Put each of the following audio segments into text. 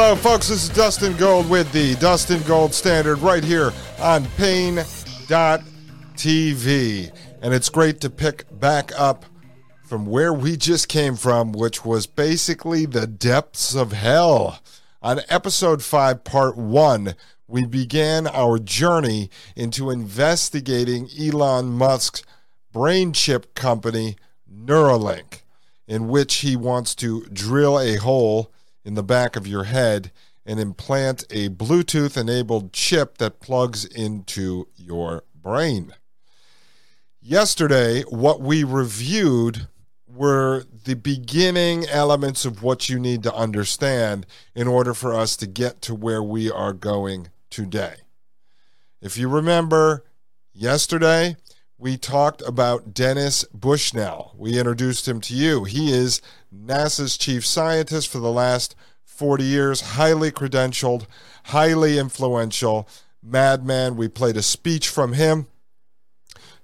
Hello, folks. This is Dustin Gold with the Dustin Gold Standard right here on Paine.tv. And it's great to pick back up from where we just came from, which was basically the depths of hell. On episode 5, part 1, we began our journey into investigating Elon Musk's brain chip company, Neuralink, in which he wants to drill a hole in the back of your head and implant a Bluetooth enabled chip that plugs into your brain. Yesterday, what we reviewed were the beginning elements of what you need to understand in order for us to get to where we are going today. If you remember, yesterday we talked about Dennis Bushnell. We introduced him to you. He is NASA's chief scientist for the last 40 years, highly credentialed, highly influential madman. We played a speech from him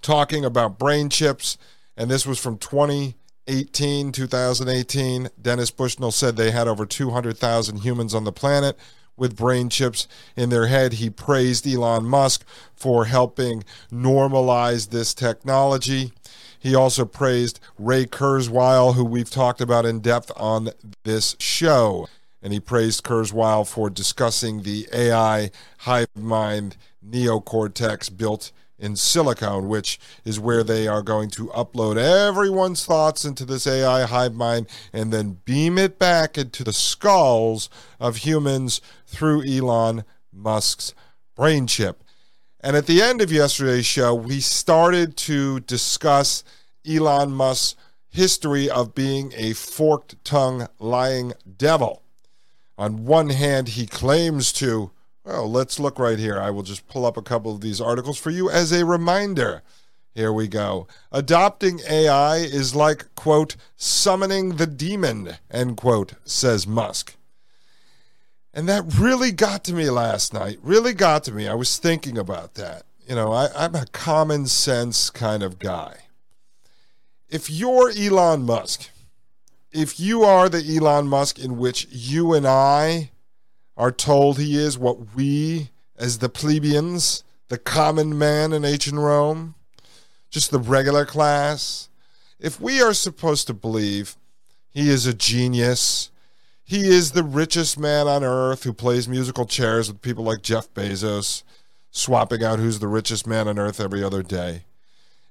talking about brain chips, and this was from 2018, 2018. Dennis Bushnell said they had over 200,000 humans on the planet with brain chips in their head. He praised Elon Musk for helping normalize this technology. He also praised Ray Kurzweil, who we've talked about in depth on this show. And he praised Kurzweil for discussing the AI hive mind neocortex built in Silicon, which is where they are going to upload everyone's thoughts into this AI hive mind and then beam it back into the skulls of humans through Elon Musk's brain chip. And at the end of yesterday's show, we started to discuss Elon Musk's history of being a forked tongue lying devil. On one hand, he claims to, well, let's look right here. I will just pull up a couple of these articles for you as a reminder. Here we go. Adopting AI is like, quote, summoning the demon, end quote, says Musk. And that really got to me last night. Really got to me. I was thinking about that. You know, I, I'm a common sense kind of guy. If you're Elon Musk, if you are the Elon Musk in which you and I are told he is, what we, as the plebeians, the common man in ancient Rome, just the regular class, if we are supposed to believe he is a genius, he is the richest man on earth who plays musical chairs with people like Jeff Bezos, swapping out who's the richest man on earth every other day.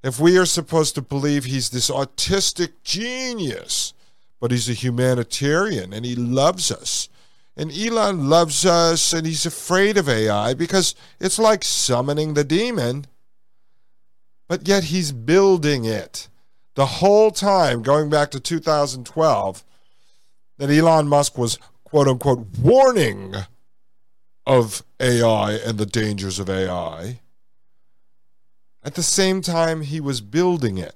If we are supposed to believe he's this autistic genius, but he's a humanitarian and he loves us. And Elon loves us and he's afraid of AI because it's like summoning the demon, but yet he's building it. The whole time, going back to 2012, that Elon Musk was quote unquote warning of AI and the dangers of AI. At the same time, he was building it.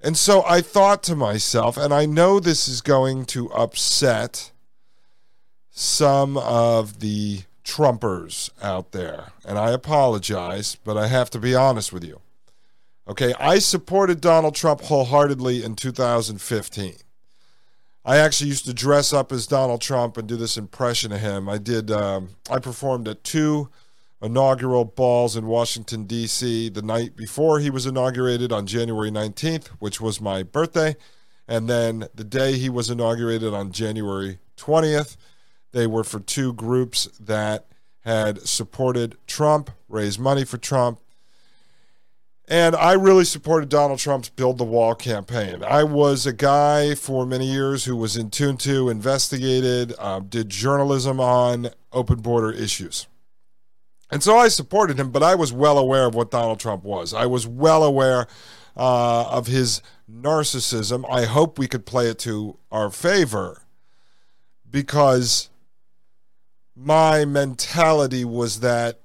And so I thought to myself, and I know this is going to upset some of the Trumpers out there, and I apologize, but I have to be honest with you. Okay, I supported Donald Trump wholeheartedly in 2015. I actually used to dress up as Donald Trump and do this impression of him. I did. Um, I performed at two inaugural balls in Washington D.C. the night before he was inaugurated on January 19th, which was my birthday, and then the day he was inaugurated on January 20th. They were for two groups that had supported Trump, raised money for Trump. And I really supported Donald Trump's Build the Wall campaign. I was a guy for many years who was in tune to, investigated, uh, did journalism on open border issues. And so I supported him, but I was well aware of what Donald Trump was. I was well aware uh, of his narcissism. I hope we could play it to our favor because my mentality was that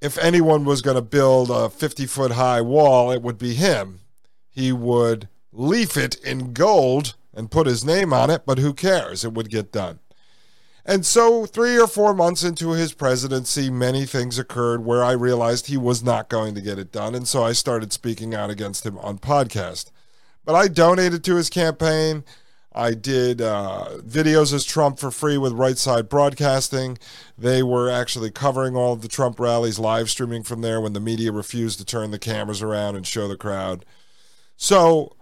if anyone was going to build a 50 foot high wall, it would be him. He would leaf it in gold and put his name on it, but who cares? It would get done. And so, three or four months into his presidency, many things occurred where I realized he was not going to get it done. And so I started speaking out against him on podcast. But I donated to his campaign. I did uh, videos as Trump for free with Right Side Broadcasting. They were actually covering all of the Trump rallies, live streaming from there when the media refused to turn the cameras around and show the crowd. So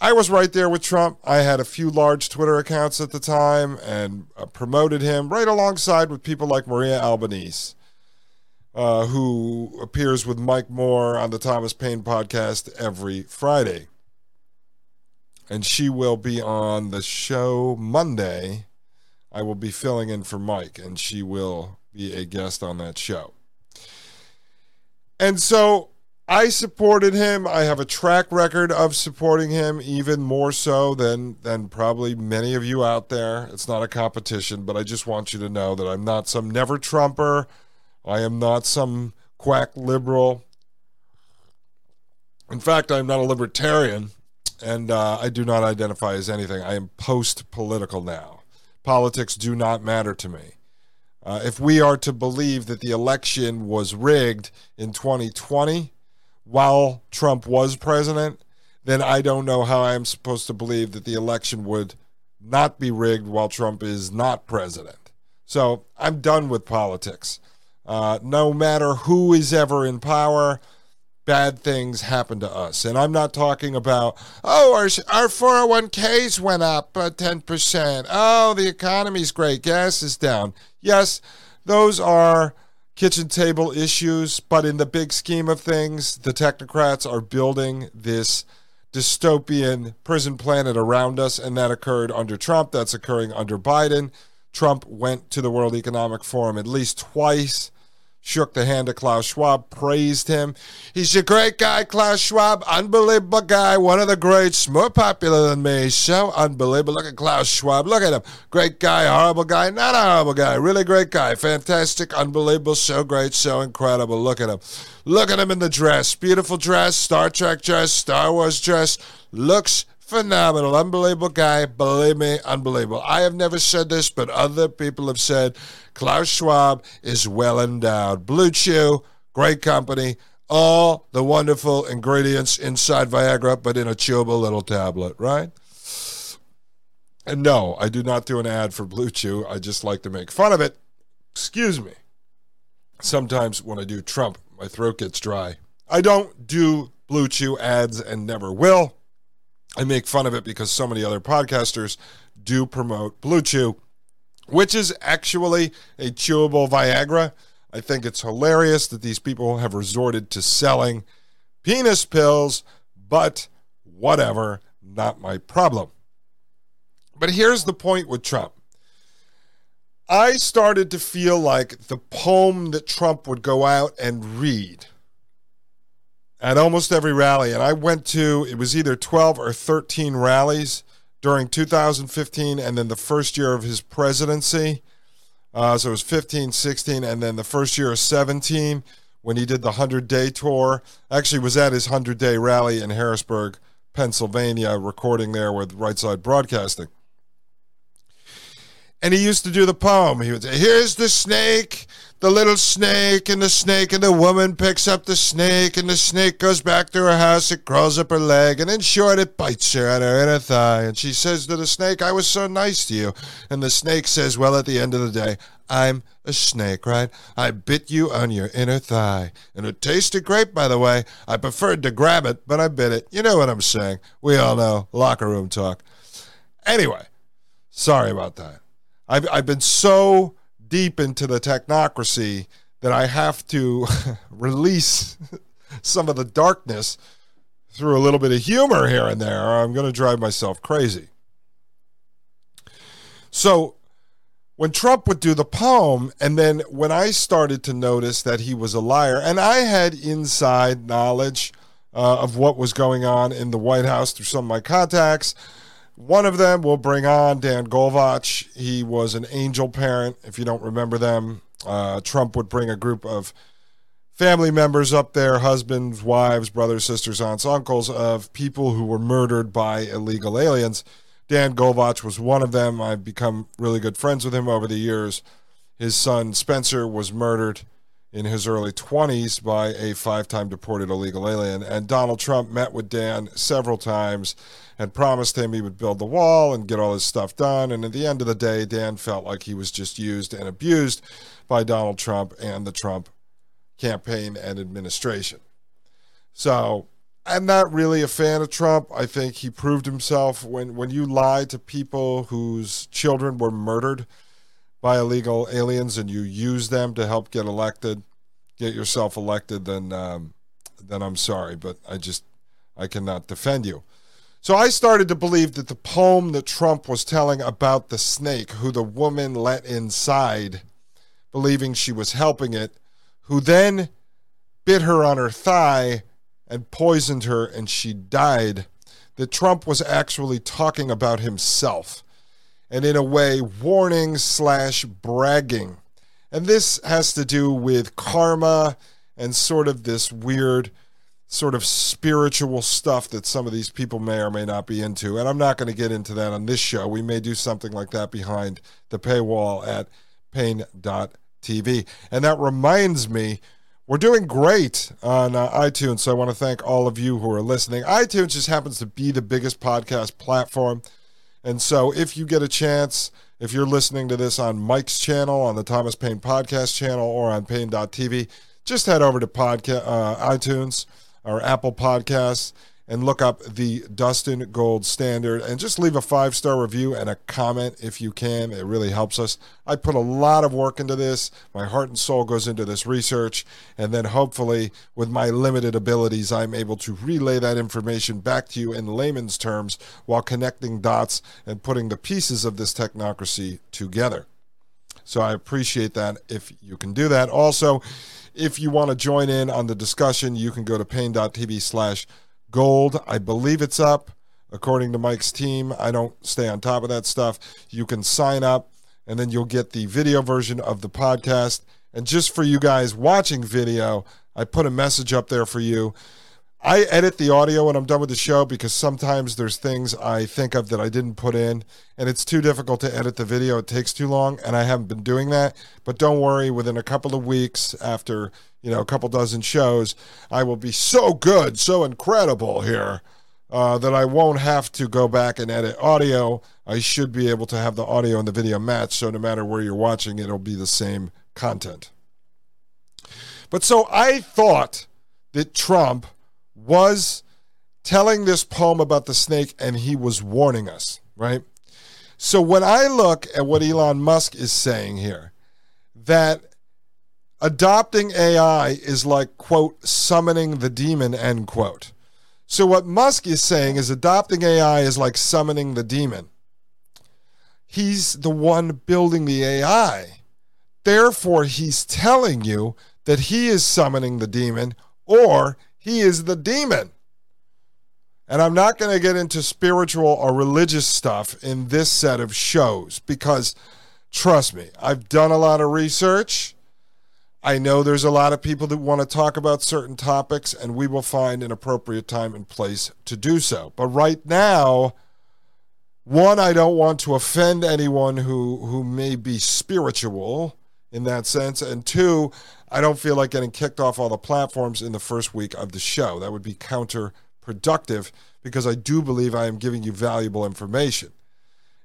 I was right there with Trump. I had a few large Twitter accounts at the time and uh, promoted him right alongside with people like Maria Albanese. Uh, who appears with Mike Moore on the Thomas Paine podcast every Friday and she will be on the show Monday. I will be filling in for Mike, and she will be a guest on that show. And so I supported him. I have a track record of supporting him, even more so than than probably many of you out there. It's not a competition, but I just want you to know that I'm not some never Trumper. I am not some quack liberal. In fact, I'm not a libertarian and uh, I do not identify as anything. I am post political now. Politics do not matter to me. Uh, if we are to believe that the election was rigged in 2020 while Trump was president, then I don't know how I am supposed to believe that the election would not be rigged while Trump is not president. So I'm done with politics. Uh, no matter who is ever in power, bad things happen to us. And I'm not talking about, oh, our, our 401ks went up uh, 10%. Oh, the economy's great. Gas is down. Yes, those are kitchen table issues, but in the big scheme of things, the technocrats are building this dystopian prison planet around us, and that occurred under Trump. That's occurring under Biden. Trump went to the World Economic Forum at least twice shook the hand of Klaus Schwab, praised him. He's a great guy, Klaus Schwab, unbelievable guy, one of the greats, more popular than me. So unbelievable. Look at Klaus Schwab. Look at him. Great guy, horrible guy, not a horrible guy, really great guy, fantastic, unbelievable, so great, so incredible. Look at him. Look at him in the dress. Beautiful dress, Star Trek dress, Star Wars dress. Looks phenomenal, unbelievable guy. Believe me, unbelievable. I have never said this, but other people have said Klaus Schwab is well endowed. Blue Chew, great company. All the wonderful ingredients inside Viagra, but in a chewable little tablet, right? And no, I do not do an ad for Blue Chew. I just like to make fun of it. Excuse me. Sometimes when I do Trump, my throat gets dry. I don't do Blue Chew ads and never will. I make fun of it because so many other podcasters do promote Blue Chew, which is actually a chewable Viagra. I think it's hilarious that these people have resorted to selling penis pills, but whatever, not my problem. But here's the point with Trump. I started to feel like the poem that Trump would go out and read at almost every rally. And I went to, it was either 12 or 13 rallies during 2015 and then the first year of his presidency. Uh, so it was 15, 16, and then the first year of 17 when he did the 100 day tour. Actually, was at his 100 day rally in Harrisburg, Pennsylvania, recording there with Right Side Broadcasting. And he used to do the poem. He would say, Here's the snake, the little snake, and the snake, and the woman picks up the snake, and the snake goes back to her house, it crawls up her leg, and in short, it bites her on her inner thigh. And she says to the snake, I was so nice to you. And the snake says, Well, at the end of the day, I'm a snake, right? I bit you on your inner thigh. And it tasted great, by the way. I preferred to grab it, but I bit it. You know what I'm saying. We all know locker room talk. Anyway, sorry about that. I've, I've been so deep into the technocracy that I have to release some of the darkness through a little bit of humor here and there, or I'm going to drive myself crazy. So, when Trump would do the poem, and then when I started to notice that he was a liar, and I had inside knowledge uh, of what was going on in the White House through some of my contacts, one of them will bring on Dan Golvach. He was an angel parent. If you don't remember them, uh, Trump would bring a group of family members up there husbands, wives, brothers, sisters, aunts, uncles of people who were murdered by illegal aliens. Dan Golvach was one of them. I've become really good friends with him over the years. His son Spencer was murdered in his early 20s by a five time deported illegal alien. And Donald Trump met with Dan several times and promised him he would build the wall and get all his stuff done. And at the end of the day, Dan felt like he was just used and abused by Donald Trump and the Trump campaign and administration. So I'm not really a fan of Trump. I think he proved himself when, when you lie to people whose children were murdered by illegal aliens and you use them to help get elected, get yourself elected, then um, then I'm sorry, but I just I cannot defend you. So I started to believe that the poem that Trump was telling about the snake, who the woman let inside, believing she was helping it, who then bit her on her thigh and poisoned her and she died, that Trump was actually talking about himself and in a way warning slash bragging. And this has to do with karma and sort of this weird sort of spiritual stuff that some of these people may or may not be into. And I'm not going to get into that on this show. We may do something like that behind the paywall at paine.tv. And that reminds me, we're doing great on uh, iTunes. So I want to thank all of you who are listening. iTunes just happens to be the biggest podcast platform. And so if you get a chance, if you're listening to this on Mike's channel, on the Thomas Paine podcast channel, or on Paine.tv, just head over to podca- uh, iTunes or Apple Podcasts and look up the Dustin Gold Standard and just leave a five star review and a comment if you can. It really helps us. I put a lot of work into this. My heart and soul goes into this research. And then hopefully, with my limited abilities, I'm able to relay that information back to you in layman's terms while connecting dots and putting the pieces of this technocracy together. So I appreciate that if you can do that. Also, if you want to join in on the discussion, you can go to paine.tv slash gold. I believe it's up according to Mike's team. I don't stay on top of that stuff. You can sign up and then you'll get the video version of the podcast. And just for you guys watching video, I put a message up there for you I edit the audio when I'm done with the show because sometimes there's things I think of that I didn't put in, and it's too difficult to edit the video. It takes too long, and I haven't been doing that. But don't worry, within a couple of weeks after you know a couple dozen shows, I will be so good, so incredible here uh, that I won't have to go back and edit audio. I should be able to have the audio and the video match, so no matter where you're watching, it'll be the same content. But so I thought that Trump was telling this poem about the snake and he was warning us, right? So when I look at what Elon Musk is saying here, that adopting AI is like, quote, summoning the demon, end quote. So what Musk is saying is adopting AI is like summoning the demon. He's the one building the AI. Therefore, he's telling you that he is summoning the demon or he is the demon. And I'm not going to get into spiritual or religious stuff in this set of shows because, trust me, I've done a lot of research. I know there's a lot of people that want to talk about certain topics, and we will find an appropriate time and place to do so. But right now, one, I don't want to offend anyone who, who may be spiritual in that sense. And two, I don't feel like getting kicked off all the platforms in the first week of the show. That would be counterproductive because I do believe I am giving you valuable information.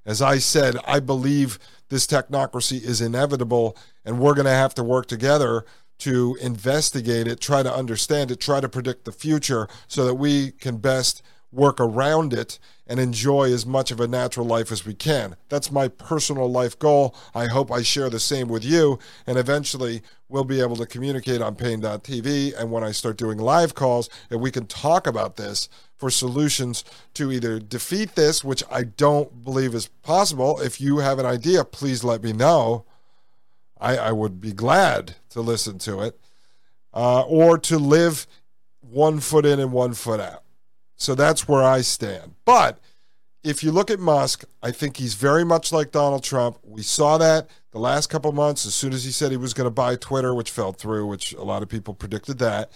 As I said, I believe this technocracy is inevitable, and we're going to have to work together to investigate it, try to understand it, try to predict the future so that we can best work around it and enjoy as much of a natural life as we can. That's my personal life goal. I hope I share the same with you. And eventually, we'll be able to communicate on paine.tv. And when I start doing live calls, and we can talk about this for solutions to either defeat this, which I don't believe is possible. If you have an idea, please let me know. I, I would be glad to listen to it. Uh, or to live one foot in and one foot out. So that's where I stand. But if you look at Musk, I think he's very much like Donald Trump. We saw that the last couple months as soon as he said he was going to buy Twitter, which fell through, which a lot of people predicted that.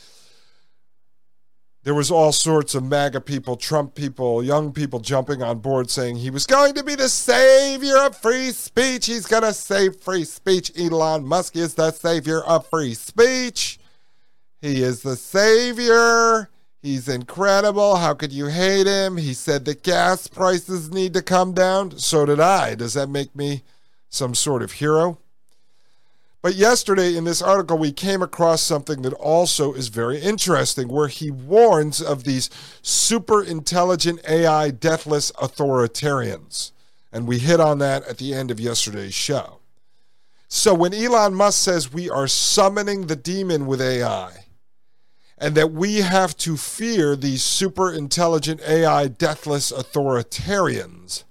There was all sorts of MAGA people, Trump people, young people jumping on board saying he was going to be the savior of free speech. He's going to save free speech. Elon Musk is the savior of free speech. He is the savior. He's incredible. How could you hate him? He said the gas prices need to come down. So did I. Does that make me some sort of hero? But yesterday in this article, we came across something that also is very interesting, where he warns of these super intelligent AI deathless authoritarians. And we hit on that at the end of yesterday's show. So when Elon Musk says we are summoning the demon with AI, and that we have to fear these super intelligent AI deathless authoritarians.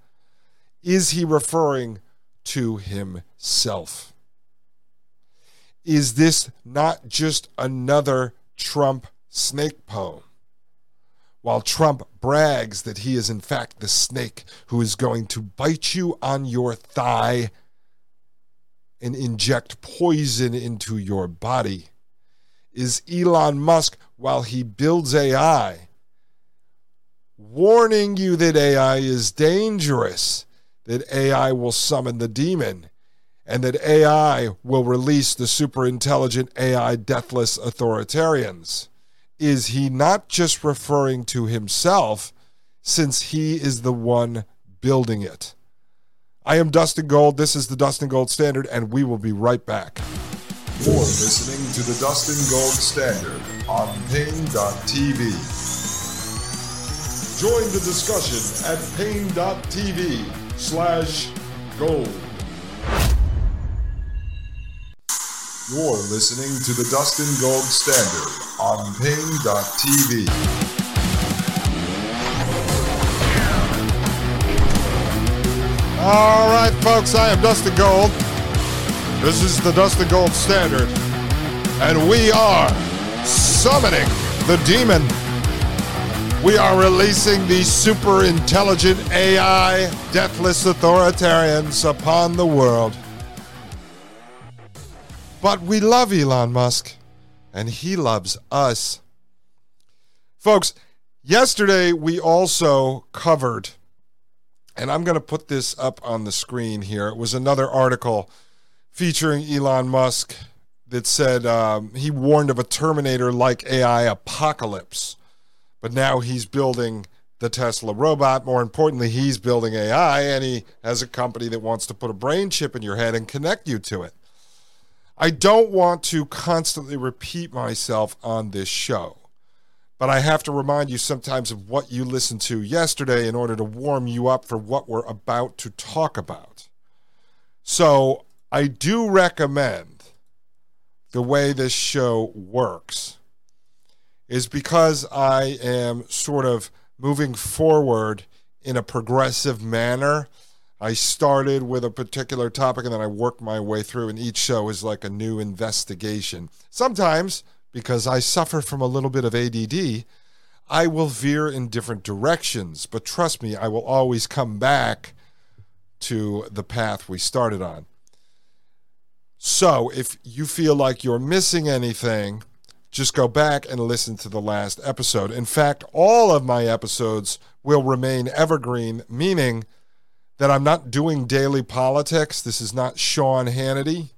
Is he referring to himself? Is this not just another Trump snake poem? While Trump brags that he is in fact the snake who is going to bite you on your thigh and inject poison into your body is Elon Musk while he builds AI, warning you that AI is dangerous, that AI will summon the demon, and that AI will release the super intelligent AI deathless authoritarians. Is he not just referring to himself since he is the one building it? I am Dustin Gold. This is the Dustin Gold Standard, and we will be right back. You're listening to the Dustin Gold Standard on Paine.tv. Join the discussion at Paine.tv slash gold. You're listening to the Dustin Gold Standard on Paine.tv. All right, folks, I am Dustin Gold. This is the Dustin Gold Standard, and we are summoning the demon. We are releasing the super intelligent AI deathless authoritarians upon the world. But we love Elon Musk, and he loves us. Folks, yesterday we also covered, and I'm going to put this up on the screen here. It was another article featuring Elon Musk that said um, he warned of a Terminator like AI apocalypse. But now he's building the Tesla robot. More importantly, he's building AI and he has a company that wants to put a brain chip in your head and connect you to it. I don't want to constantly repeat myself on this show, but I have to remind you sometimes of what you listened to yesterday in order to warm you up for what we're about to talk about. So I do recommend the way this show works is because I am sort of moving forward in a progressive manner. I started with a particular topic and then I worked my way through, and each show is like a new investigation. Sometimes, because I suffer from a little bit of ADD, I will veer in different directions, but trust me, I will always come back to the path we started on. So if you feel like you're missing anything, just go back and listen to the last episode. In fact, all of my episodes will remain evergreen, meaning that I'm not doing daily politics. This is not Sean Hannity.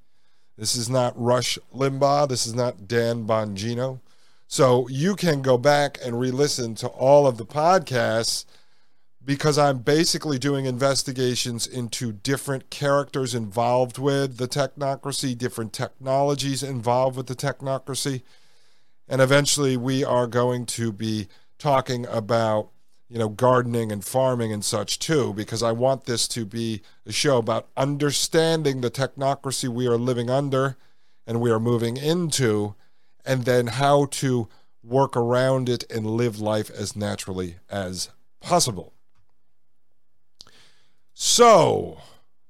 This is not Rush Limbaugh. This is not Dan Bongino. So you can go back and re listen to all of the podcasts because I'm basically doing investigations into different characters involved with the technocracy, different technologies involved with the technocracy. And eventually we are going to be talking about, you know, gardening and farming and such too, because I want this to be a show about understanding the technocracy we are living under and we are moving into, and then how to work around it and live life as naturally as possible. So,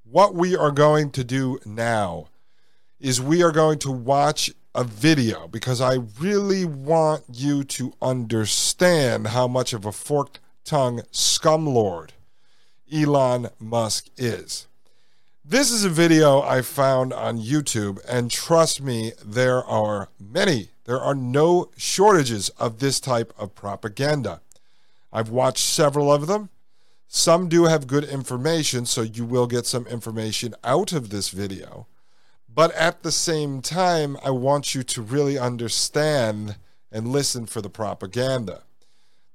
what we are going to do now is we are going to watch a video because I really want you to understand how much of a forked tongue scumlord Elon Musk is. This is a video I found on YouTube, and trust me, there are many. There are no shortages of this type of propaganda. I've watched several of them. Some do have good information, so you will get some information out of this video. But at the same time, I want you to really understand and listen for the propaganda.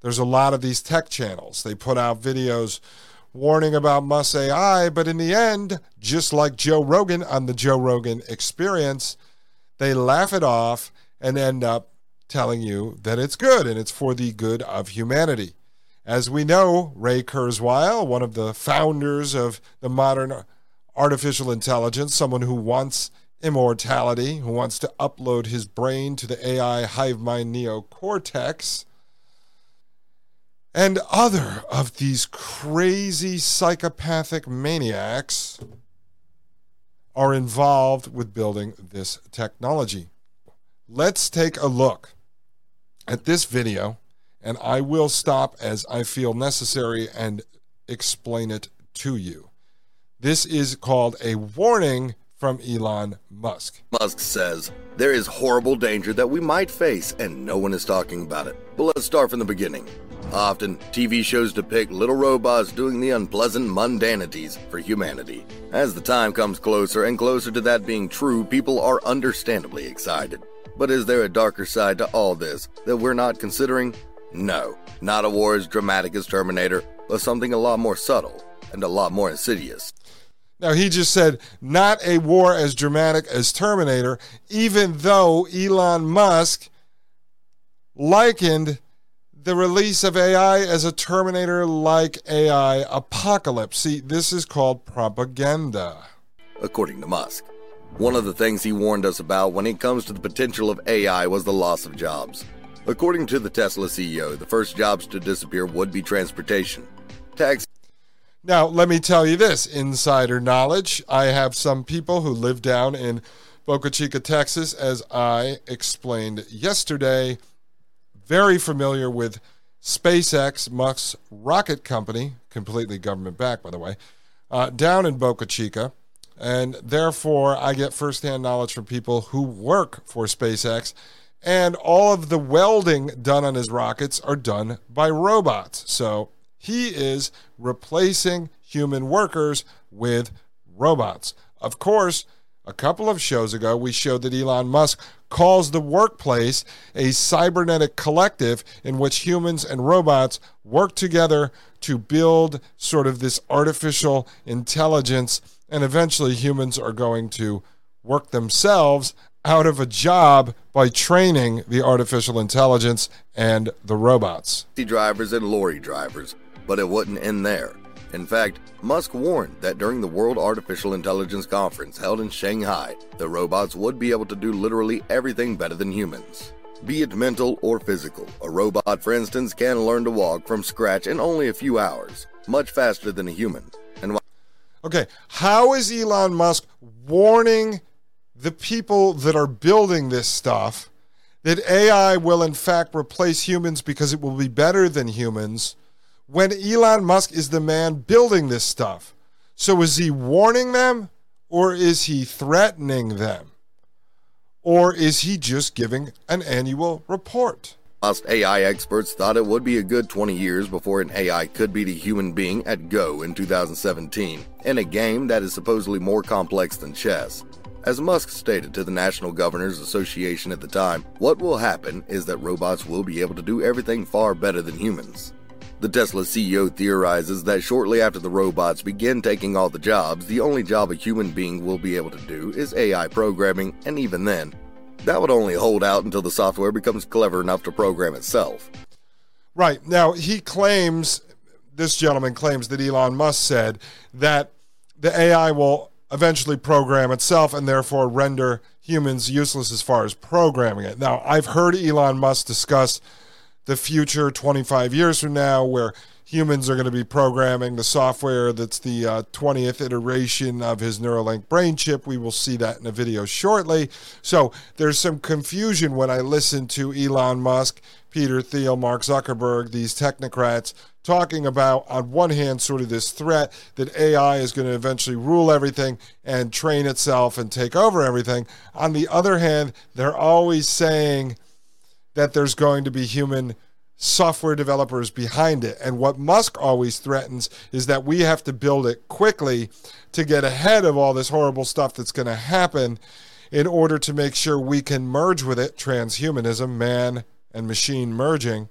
There's a lot of these tech channels. They put out videos warning about Musk AI, but in the end, just like Joe Rogan on the Joe Rogan experience, they laugh it off and end up telling you that it's good and it's for the good of humanity. As we know, Ray Kurzweil, one of the founders of the modern artificial intelligence, someone who wants immortality, who wants to upload his brain to the AI hive mind neocortex, and other of these crazy psychopathic maniacs are involved with building this technology. Let's take a look at this video and I will stop as I feel necessary and explain it to you. This is called a warning from Elon Musk. Musk says there is horrible danger that we might face, and no one is talking about it. But let's start from the beginning. Often, TV shows depict little robots doing the unpleasant mundanities for humanity. As the time comes closer and closer to that being true, people are understandably excited. But is there a darker side to all this that we're not considering? No, not a war as dramatic as Terminator, but something a lot more subtle and a lot more insidious. Now, he just said, not a war as dramatic as Terminator, even though Elon Musk likened the release of AI as a Terminator like AI apocalypse. See, this is called propaganda. According to Musk, one of the things he warned us about when it comes to the potential of AI was the loss of jobs. According to the Tesla CEO, the first jobs to disappear would be transportation. Now, let me tell you this insider knowledge. I have some people who live down in Boca Chica, Texas, as I explained yesterday, very familiar with SpaceX, Musk's rocket company, completely government backed, by the way, uh, down in Boca Chica. And therefore, I get firsthand knowledge from people who work for SpaceX and all of the welding done on his rockets are done by robots. So he is replacing human workers with robots. Of course, a couple of shows ago, we showed that Elon Musk calls the workplace a cybernetic collective in which humans and robots work together to build sort of this artificial intelligence. And eventually, humans are going to work themselves out of a job by training the artificial intelligence and the robots. Drivers and lorry drivers, but it wouldn't end there. In fact, Musk warned that during the World Artificial Intelligence Conference held in Shanghai, the robots would be able to do literally everything better than humans. Be it mental or physical, a robot, for instance, can learn to walk from scratch in only a few hours, much faster than a human. And okay, how is Elon Musk warning the people that are building this stuff that AI will in fact replace humans because it will be better than humans when Elon Musk is the man building this stuff. So is he warning them Or is he threatening them? Or is he just giving an annual report? Most AI experts thought it would be a good 20 years before an AI could beat a human being at Go in 2017, in a game that is supposedly more complex than chess. As Musk stated to the National Governors Association at the time, what will happen is that robots will be able to do everything far better than humans. The Tesla CEO theorizes that shortly after the robots begin taking all the jobs, the only job a human being will be able to do is AI programming, and even then, that would only hold out until the software becomes clever enough to program itself. Right. Now, he claims, this gentleman claims that Elon Musk said that the AI will eventually program itself and therefore render humans useless as far as programming it. Now, I've heard Elon Musk discuss the future 25 years from now where humans are going to be programming the software that's the uh, 20th iteration of his Neuralink brain chip. We will see that in a video shortly. So there's some confusion when I listen to Elon Musk, Peter Thiel, Mark Zuckerberg, these technocrats talking about, on one hand, sort of this threat that AI is going to eventually rule everything and train itself and take over everything. On the other hand, they're always saying that there's going to be human software developers behind it. And what Musk always threatens is that we have to build it quickly to get ahead of all this horrible stuff that's going to happen in order to make sure we can merge with it transhumanism, man and machine merging.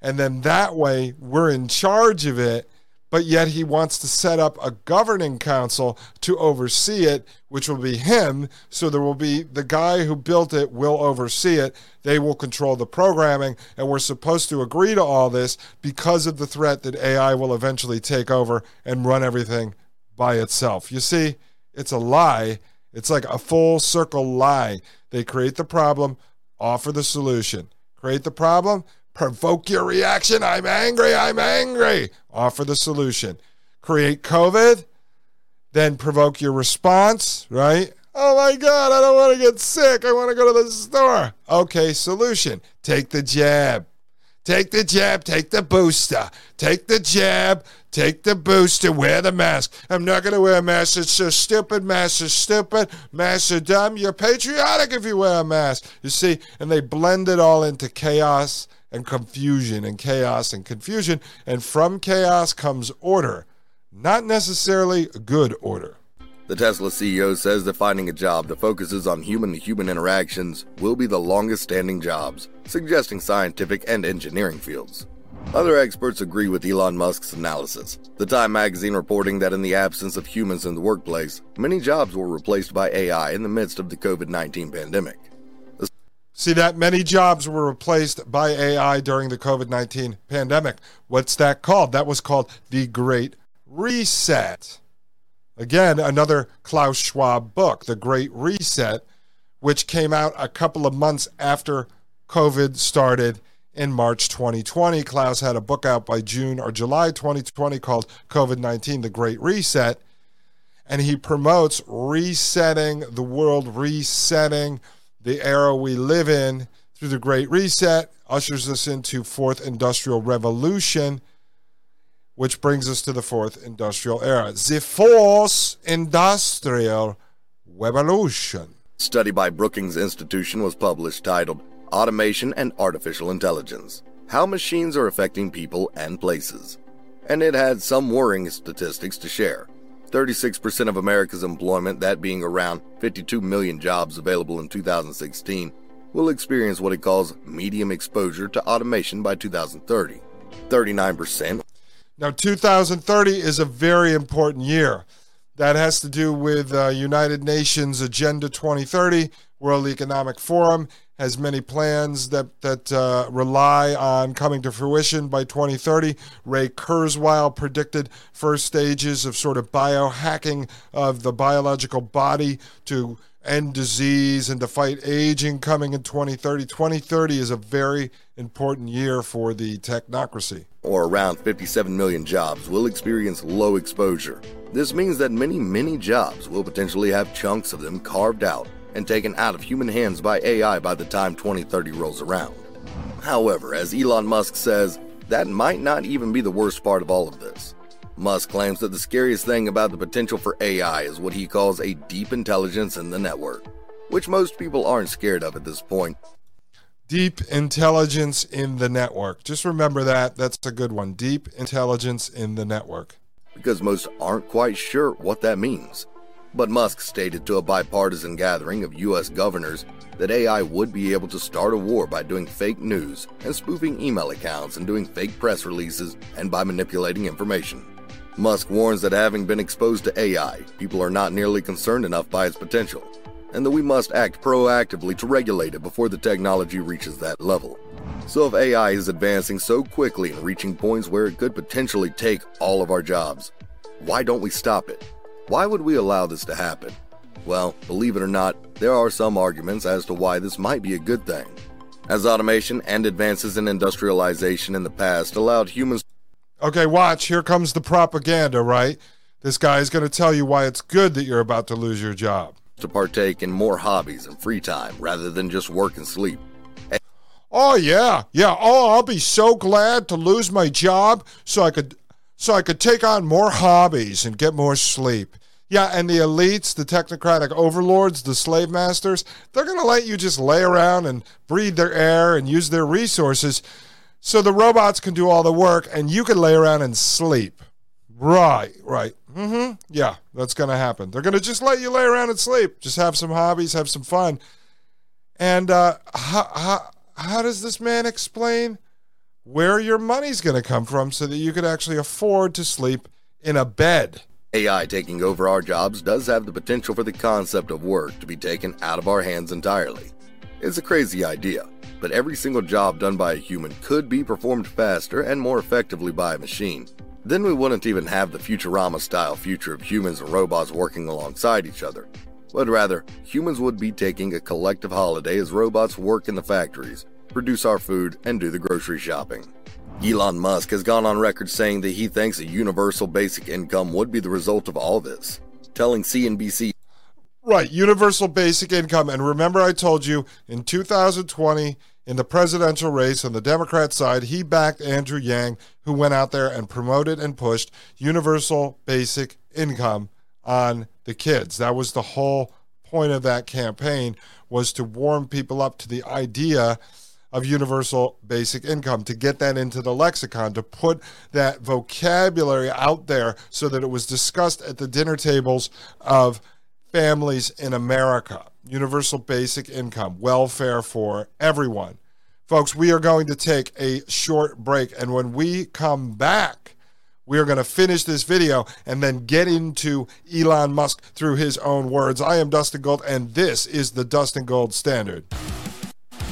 And then that way we're in charge of it but yet he wants to set up a governing council to oversee it, which will be him. So there will be the guy who built it will oversee it. They will control the programming, and we're supposed to agree to all this because of the threat that AI will eventually take over and run everything by itself. You see, it's a lie. It's like a full circle lie. They create the problem, offer the solution. Create the problem, provoke your reaction. I'm angry. I'm angry. Offer the solution. Create COVID, then provoke your response, right? Oh my God, I don't want to get sick. I want to go to the store. Okay, solution. Take the jab. Take the jab, take the booster. Take the jab, take the booster, wear the mask. I'm not going to wear a mask. It's so stupid. Masks are stupid. Masks are dumb. You're patriotic if you wear a mask. You see, and they blend it all into chaos and confusion and chaos and confusion. And from chaos comes order, not necessarily good order. The Tesla CEO says that finding a job that focuses on human to human interactions will be the longest standing jobs, suggesting scientific and engineering fields. Other experts agree with Elon Musk's analysis. The Time magazine reporting that in the absence of humans in the workplace, many jobs were replaced by AI in the midst of the COVID 19 pandemic. See that many jobs were replaced by AI during the COVID 19 pandemic. What's that called? That was called the Great Reset. Again, another Klaus Schwab book, The Great Reset, which came out a couple of months after COVID started in March 2020. Klaus had a book out by June or July 2020 called COVID 19 The Great Reset. And he promotes resetting the world, resetting the era we live in through the Great Reset, ushers us into Fourth Industrial Revolution, which brings us to the Fourth Industrial Era. The Fourth Industrial Revolution. Study by Brookings Institution was published titled Automation and Artificial Intelligence How Machines Are Affecting People and Places. And it had some worrying statistics to share. 36% of America's employment, that being around 52 million jobs available in 2016, will experience what it calls medium exposure to automation by 2030. 39%. Now, 2030 is a very important year. That has to do with uh, United Nations Agenda 2030, World Economic Forum, has many plans that that uh, rely on coming to fruition by 2030. Ray Kurzweil predicted first stages of sort of biohacking of the biological body to end disease and to fight aging coming in 2030. 2030 is a very important year for the technocracy. Or around 57 million jobs will experience low exposure. This means that many, many jobs will potentially have chunks of them carved out and taken out of human hands by AI by the time 2030 rolls around. However, as Elon Musk says, that might not even be the worst part of all of this. Musk claims that the scariest thing about the potential for AI is what he calls a deep intelligence in the network, which most people aren't scared of at this point. Deep intelligence in the network. Just remember that. That's a good one. Deep intelligence in the network. Because most aren't quite sure what that means. But Musk stated to a bipartisan gathering of U.S. governors that AI would be able to start a war by doing fake news and spoofing email accounts and doing fake press releases and by manipulating information. Musk warns that having been exposed to AI, people are not nearly concerned enough by its potential, and that we must act proactively to regulate it before the technology reaches that level. So, if AI is advancing so quickly and reaching points where it could potentially take all of our jobs, why don't we stop it? Why would we allow this to happen? Well, believe it or not, there are some arguments as to why this might be a good thing. As automation and advances in industrialization in the past allowed humans Okay, watch. Here comes the propaganda, right? This guy is going to tell you why it's good that you're about to lose your job. to partake in more hobbies and free time rather than just work and sleep. Oh yeah, yeah. Oh, I'll be so glad to lose my job so I could so I could take on more hobbies and get more sleep. Yeah, and the elites, the technocratic overlords, the slave masters, they're going to let you just lay around and breathe their air and use their resources so the robots can do all the work and you can lay around and sleep. Right, right. Mm-hmm. Yeah, that's going to happen. They're going to just let you lay around and sleep. Just have some hobbies, have some fun. And uh, how, how, how does this man explain where your money's going to come from so that you could actually afford to sleep in a bed? AI taking over our jobs does have the potential for the concept of work to be taken out of our hands entirely. It's a crazy idea, but every single job done by a human could be performed faster and more effectively by a machine. Then we wouldn't even have the Futurama style future of humans and robots working alongside each other. But rather, humans would be taking a collective holiday as robots work in the factories, produce our food, and do the grocery shopping. Elon Musk has gone on record saying that he thinks a universal basic income would be the result of all this, telling CNBC Right, universal basic income. And remember, I told you in 2020, in the presidential race on the Democrat side, he backed Andrew Yang, who went out there and promoted and pushed universal basic income on the kids. That was the whole point of that campaign was to warm people up to the idea of universal basic income, to get that into the lexicon, to put that vocabulary out there so that it was discussed at the dinner tables of families in America. Universal basic income, welfare for everyone. Folks, we are going to take a short break. And when we come back, we are going to finish this video and then get into Elon Musk through his own words. I am Dustin Gold, and this is the Dustin Gold Standard.